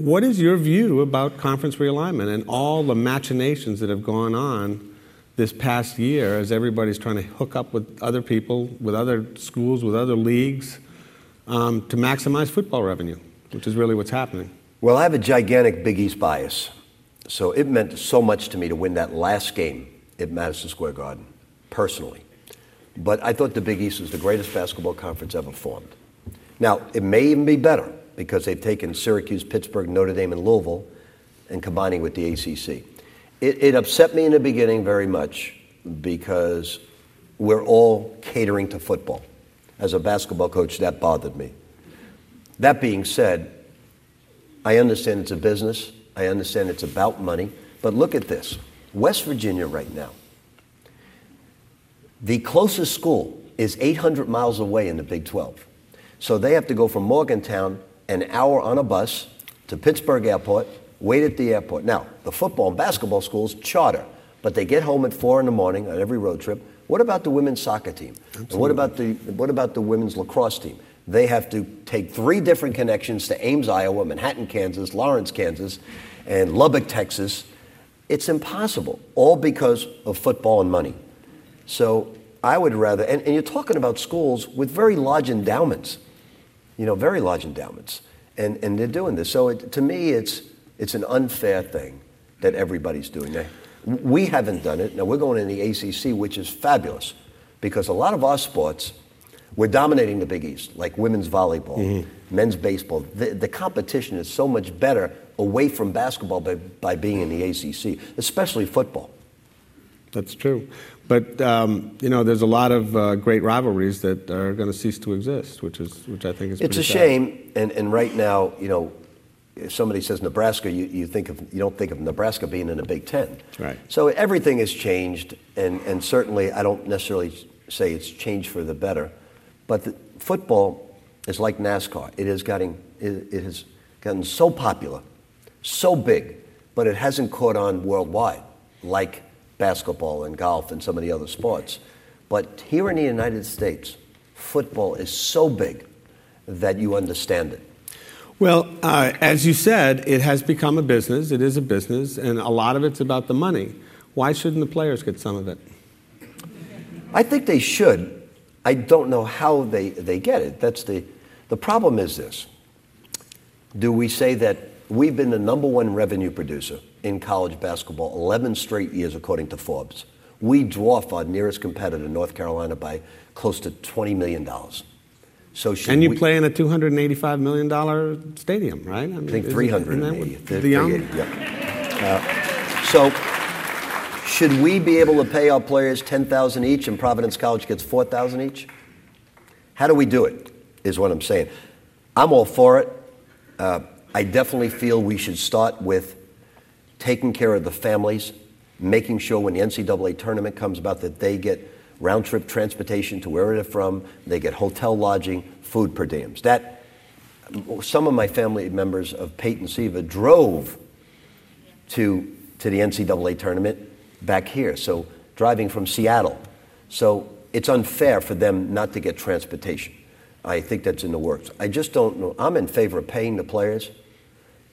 what is your view about conference realignment and all the machinations that have gone on this past year as everybody's trying to hook up with other people, with other schools, with other leagues um, to maximize football revenue, which is really what's happening? Well, I have a gigantic Big East bias. So it meant so much to me to win that last game at Madison Square Garden, personally. But I thought the Big East was the greatest basketball conference ever formed. Now, it may even be better because they've taken Syracuse, Pittsburgh, Notre Dame, and Louisville and combining with the ACC. It, it upset me in the beginning very much because we're all catering to football. As a basketball coach, that bothered me. That being said, I understand it's a business, I understand it's about money, but look at this West Virginia right now. The closest school is 800 miles away in the Big 12. So they have to go from Morgantown an hour on a bus to Pittsburgh Airport, wait at the airport. Now, the football and basketball schools charter, but they get home at four in the morning on every road trip. What about the women's soccer team? Absolutely. And what about the what about the women's lacrosse team? They have to take three different connections to Ames, Iowa, Manhattan, Kansas, Lawrence, Kansas, and Lubbock, Texas. It's impossible, all because of football and money. So I would rather, and, and you're talking about schools with very large endowments you know, very large endowments. And, and they're doing this. So it, to me, it's, it's an unfair thing that everybody's doing. Now, we haven't done it. Now, we're going in the ACC, which is fabulous because a lot of our sports, we're dominating the Big East, like women's volleyball, mm-hmm. men's baseball. The, the, competition is so much better away from basketball by, by being in the ACC, especially football. That's true. But um, you know, there's a lot of uh, great rivalries that are going to cease to exist, which is which I think is. It's a sad. shame, and, and right now, you know, if somebody says Nebraska, you, you think of you don't think of Nebraska being in the Big Ten. Right. So everything has changed, and and certainly I don't necessarily say it's changed for the better, but the, football is like NASCAR. It is getting it, it has gotten so popular, so big, but it hasn't caught on worldwide like basketball and golf and some of the other sports. But here in the United States, football is so big that you understand it. Well, uh, as you said, it has become a business. It is a business, and a lot of it's about the money. Why shouldn't the players get some of it? I think they should. I don't know how they, they get it. That's the, the problem is this. Do we say that we've been the number one revenue producer in college basketball 11 straight years, according to Forbes. We dwarf our nearest competitor, North Carolina, by close to $20 million. So and you we, play in a $285 million stadium, right? I, mean, I think 380. The? Yeah. Uh, so should we be able to pay our players 10000 each and Providence College gets 4000 each? How do we do it, is what I'm saying. I'm all for it. Uh, I definitely feel we should start with taking care of the families, making sure when the NCAA tournament comes about that they get round trip transportation to where they're from, they get hotel lodging, food per diems. That some of my family members of Peyton Siva drove to to the NCAA tournament back here. So driving from Seattle. So it's unfair for them not to get transportation. I think that's in the works. I just don't know. I'm in favor of paying the players.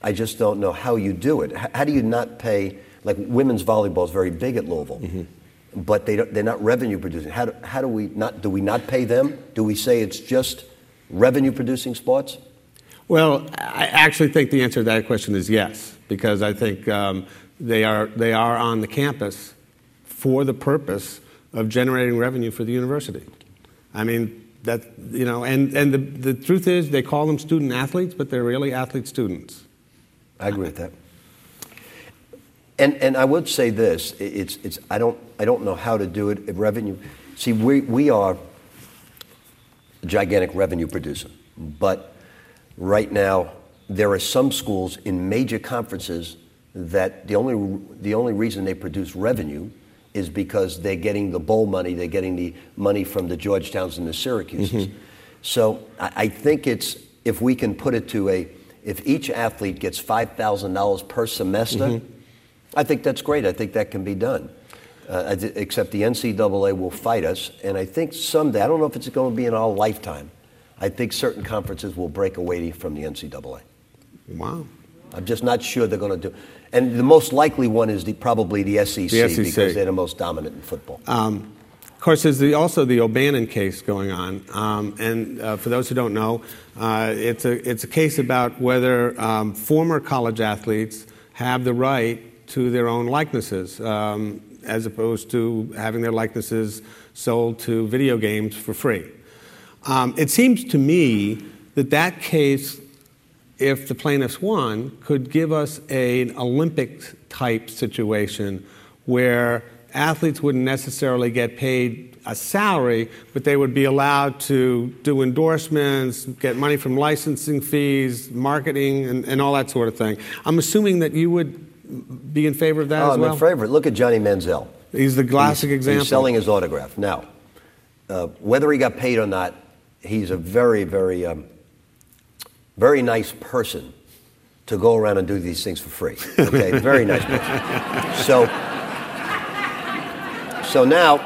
I just don't know how you do it. How do you not pay? Like women's volleyball is very big at Louisville, mm-hmm. but they they're not revenue producing. How do, how do we not? Do we not pay them? Do we say it's just revenue producing sports? Well, I actually think the answer to that question is yes, because I think um, they are they are on the campus for the purpose of generating revenue for the university. I mean, that, you know, and, and the, the truth is they call them student athletes, but they're really athlete students. I agree with that. And, and I would say this, it's, it's, I, don't, I don't know how to do it, revenue. See, we, we are a gigantic revenue producer, but right now there are some schools in major conferences that the only, the only reason they produce revenue is because they're getting the bowl money, they're getting the money from the Georgetowns and the Syracuses. Mm-hmm. So I, I think it's, if we can put it to a, if each athlete gets $5,000 per semester, mm-hmm. I think that's great. I think that can be done. Uh, except the NCAA will fight us, and I think someday, I don't know if it's going to be in our lifetime, I think certain conferences will break away from the NCAA. Wow. I'm just not sure they're going to do. And the most likely one is the, probably the SEC, the SEC, because they're the most dominant in football. Um, of course, there's the, also the O'Bannon case going on. Um, and uh, for those who don't know, uh, it's, a, it's a case about whether um, former college athletes have the right to their own likenesses, um, as opposed to having their likenesses sold to video games for free. Um, it seems to me that that case, if the plaintiffs won, could give us an Olympic type situation where athletes wouldn't necessarily get paid a salary, but they would be allowed to do endorsements, get money from licensing fees, marketing, and, and all that sort of thing. I'm assuming that you would be in favor of that oh, as well? I'm in favor. Look at Johnny Manziel. He's the classic he's, example. He's selling his autograph. Now, uh, whether he got paid or not, he's a very, very, um, very nice person to go around and do these things for free. Okay, very nice person. So, so now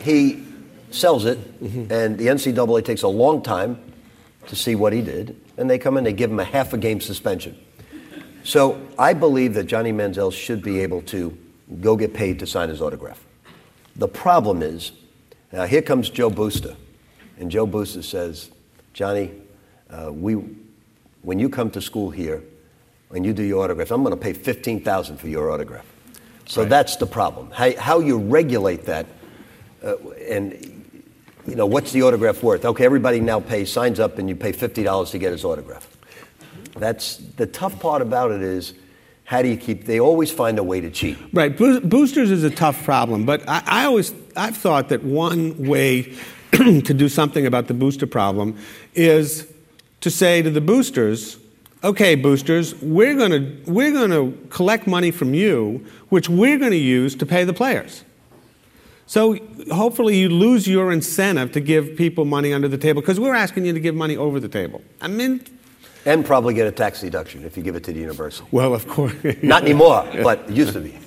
he sells it, mm-hmm. and the NCAA takes a long time to see what he did, and they come in, they give him a half a game suspension. So I believe that Johnny Manziel should be able to go get paid to sign his autograph. The problem is, now here comes Joe Booster, and Joe Booster says, Johnny, uh, we, when you come to school here and you do your autograph, I'm going to pay 15000 for your autograph. So right. that's the problem. How, how you regulate that, uh, and you know, what's the autograph worth? Okay, everybody now pays, signs up, and you pay $50 to get his autograph. That's the tough part about it is how do you keep they always find a way to cheat right boosters is a tough problem but I, I, always i've thought that one way to do something about the booster problem is to say to the boosters okay boosters we're going to we're going to collect money from you which we're going to use to pay the players so hopefully you lose your incentive to give people money under the table because we're asking you to give money over the table i mean and probably get a tax deduction if you give it to the university. Well, of course. Not anymore, but it used to be.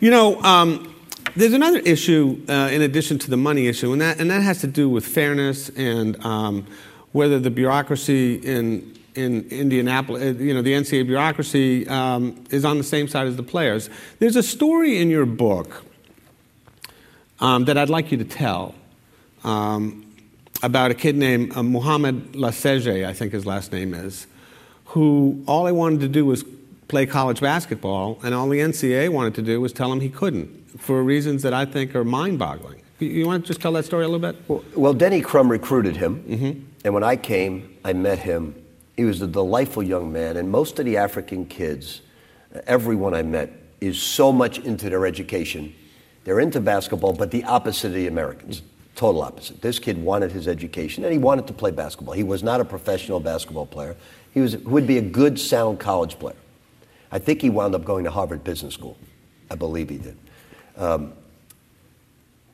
You know, um, there's another issue uh, in addition to the money issue, and that, and that has to do with fairness and um, whether the bureaucracy in, in Indianapolis, uh, you know, the NCAA bureaucracy um, is on the same side as the players. There's a story in your book um, that I'd like you to tell. Um, about a kid named uh, Muhammad Lasege, I think his last name is, who all he wanted to do was play college basketball, and all the NCAA wanted to do was tell him he couldn't for reasons that I think are mind boggling. You, you, want to just tell that story a little bit? Well, well Denny Crum recruited him, mm-hmm. and when I came, I met him. He was a delightful young man, and most of the African kids, everyone I met, is so much into their education. They're into basketball, but the opposite of the Americans. Total opposite. This kid wanted his education and he wanted to play basketball. He was not a professional basketball player. He was, would be a good, sound college player. I think he wound up going to Harvard Business School. I believe he did. Um,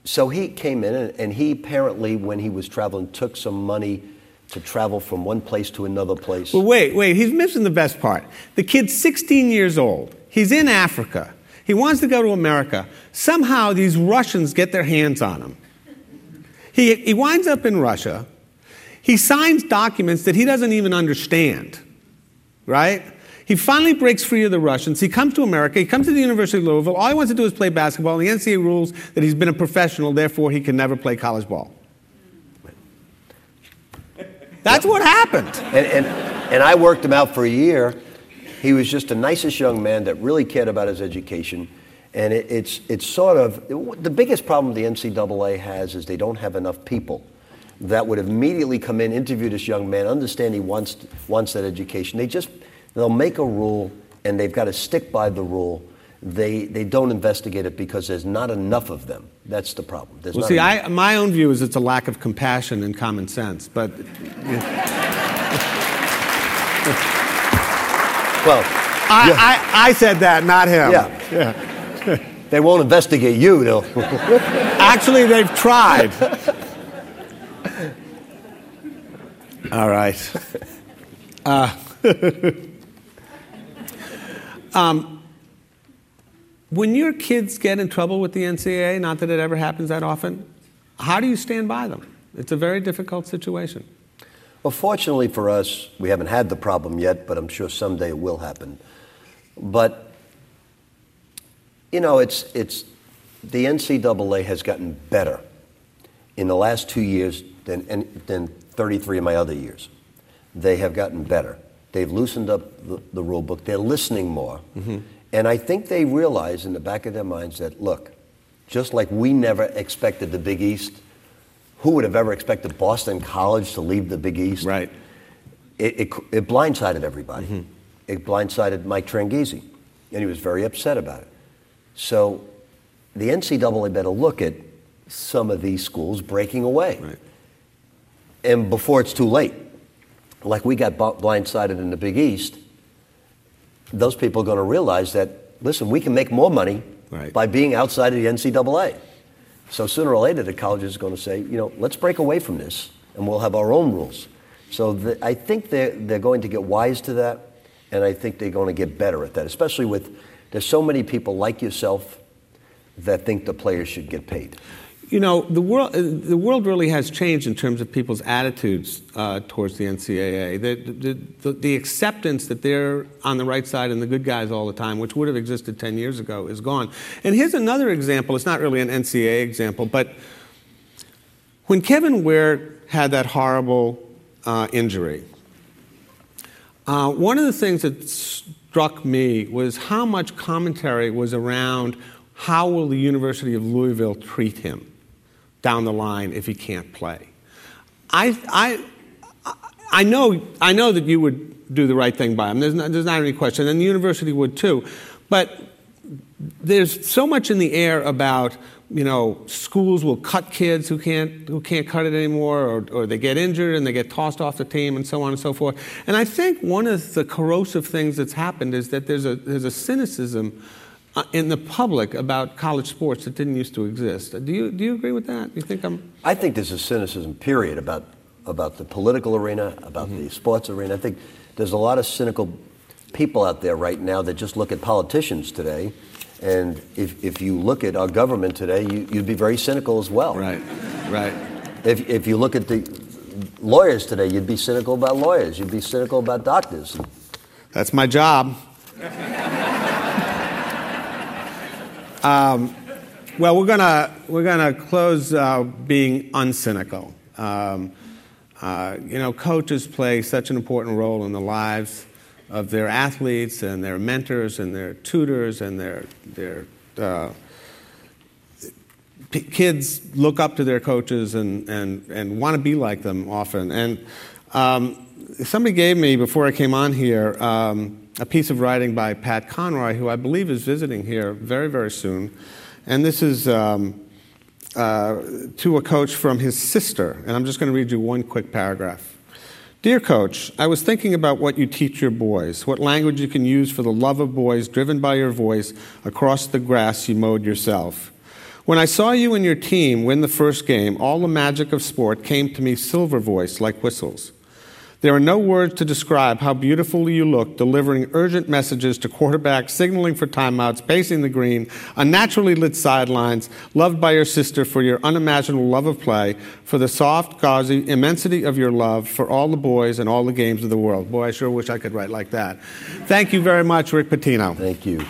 so he came in, and, and he apparently, when he was traveling, took some money to travel from one place to another place. Well, wait, wait, he's missing the best part. The kid's 16 years old. He's in Africa. He wants to go to America. Somehow these Russians get their hands on him. He, he winds up in Russia. He signs documents that he doesn't even understand, right? He finally breaks free of the Russians. He comes to America. He comes to the University of Louisville. All he wants to do is play basketball. And the NCAA rules that he's been a professional, therefore he can never play college ball. That's what happened. And, and, and I worked him out for a year. He was just the nicest young man that really cared about his education. And it, it's, it's sort of the biggest problem the NCAA has is they don't have enough people that would immediately come in, interview this young man, understand he wants, wants that education. They just, they'll make a rule and they've got to stick by the rule. They, they don't investigate it because there's not enough of them. That's the problem. There's well, see, I, my own view is it's a lack of compassion and common sense, but. well, I, yeah. I, I, said that, not him. Yeah. yeah. they won't investigate you, though. Actually, they've tried. All right. Uh, um, when your kids get in trouble with the NCAA, not that it ever happens that often, how do you stand by them? It's a very difficult situation. Well, fortunately for us, we haven't had the problem yet, but I'm sure someday it will happen. But, you know, it's, it's, the NCAA has gotten better in the last two years than, than 33 of my other years. They have gotten better. They've loosened up the, the rule book. They're listening more. Mm-hmm. And I think they realize in the back of their minds that, look, just like we never expected the Big East, who would have ever expected Boston College to leave the Big East? Right. It, it, it blindsided everybody. Mm-hmm. It blindsided Mike Tranghese, and he was very upset about it. So the NCAA better look at some of these schools breaking away. Right and before it's too late. Like we got blindsided in the Big East, those people are going to realize that, listen, we can make more money right. by being outside of the NCAA. So sooner or later, the college is going to say, you know, let's break away from this and we'll have our own rules. So the, I think they're, they're going to get wise to that, and I think they're going to get better at that, especially with there's so many people like yourself that think the players should get paid. You know, the world, the world really has changed in terms of people's attitudes uh, towards the NCAA. The, the, the, acceptance that they're on the right side and the good guys all the time, which would have existed 10 years ago, is gone. And here's another example. It's not really an NCAA example, but when Kevin Ware had that horrible uh, injury, uh, one of the things that struck me was how much commentary was around how will the University of Louisville treat him down the line if he can't play. I, I, I, know, I know that you would do the right thing by him. There's not, there's not any question, and the university would too. But there's so much in the air about you know schools will cut kids who can't who can't cut it anymore or, or they get injured and they get tossed off the team and so on and so forth and i think one of the corrosive things that's happened is that there's a there's a cynicism in the public about college sports that didn't used to exist. Do you, do you agree with that? You think I'm? I think there's a cynicism, period, about, about the political arena, about mm-hmm. the sports arena. I think there's a lot of cynical people out there right now that just look at politicians today. And if, if you look at our government today, you, you'd be very cynical as well. Right, right. If, if you look at the lawyers today, you'd be cynical about lawyers. You'd be cynical about doctors. That's my job. Um, well, we're gonna we're gonna close uh, being uncynical. Um, uh, you know, coaches play such an important role in the lives of their athletes and their mentors and their tutors and their their uh, p- kids look up to their coaches and and and want to be like them often. And um, somebody gave me before I came on here. Um, a piece of writing by Pat Conroy, who I believe is visiting here very, very soon. And this is um, uh, to a coach from his sister. And I'm just going to read you one quick paragraph. Dear coach, I was thinking about what you teach your boys, what language you can use for the love of boys driven by your voice across the grass you mowed yourself. When I saw you and your team win the first game, all the magic of sport came to me silver voice like whistles. There are no words to describe how beautifully you look, delivering urgent messages to quarterbacks, signaling for timeouts, pacing the green, unnaturally lit sidelines, loved by your sister for your unimaginable love of play, for the soft, gauzy immensity of your love for all the boys and all the games of the world. Boy, I sure wish I could write like that. Thank you very much, Rick Pitino. Thank you.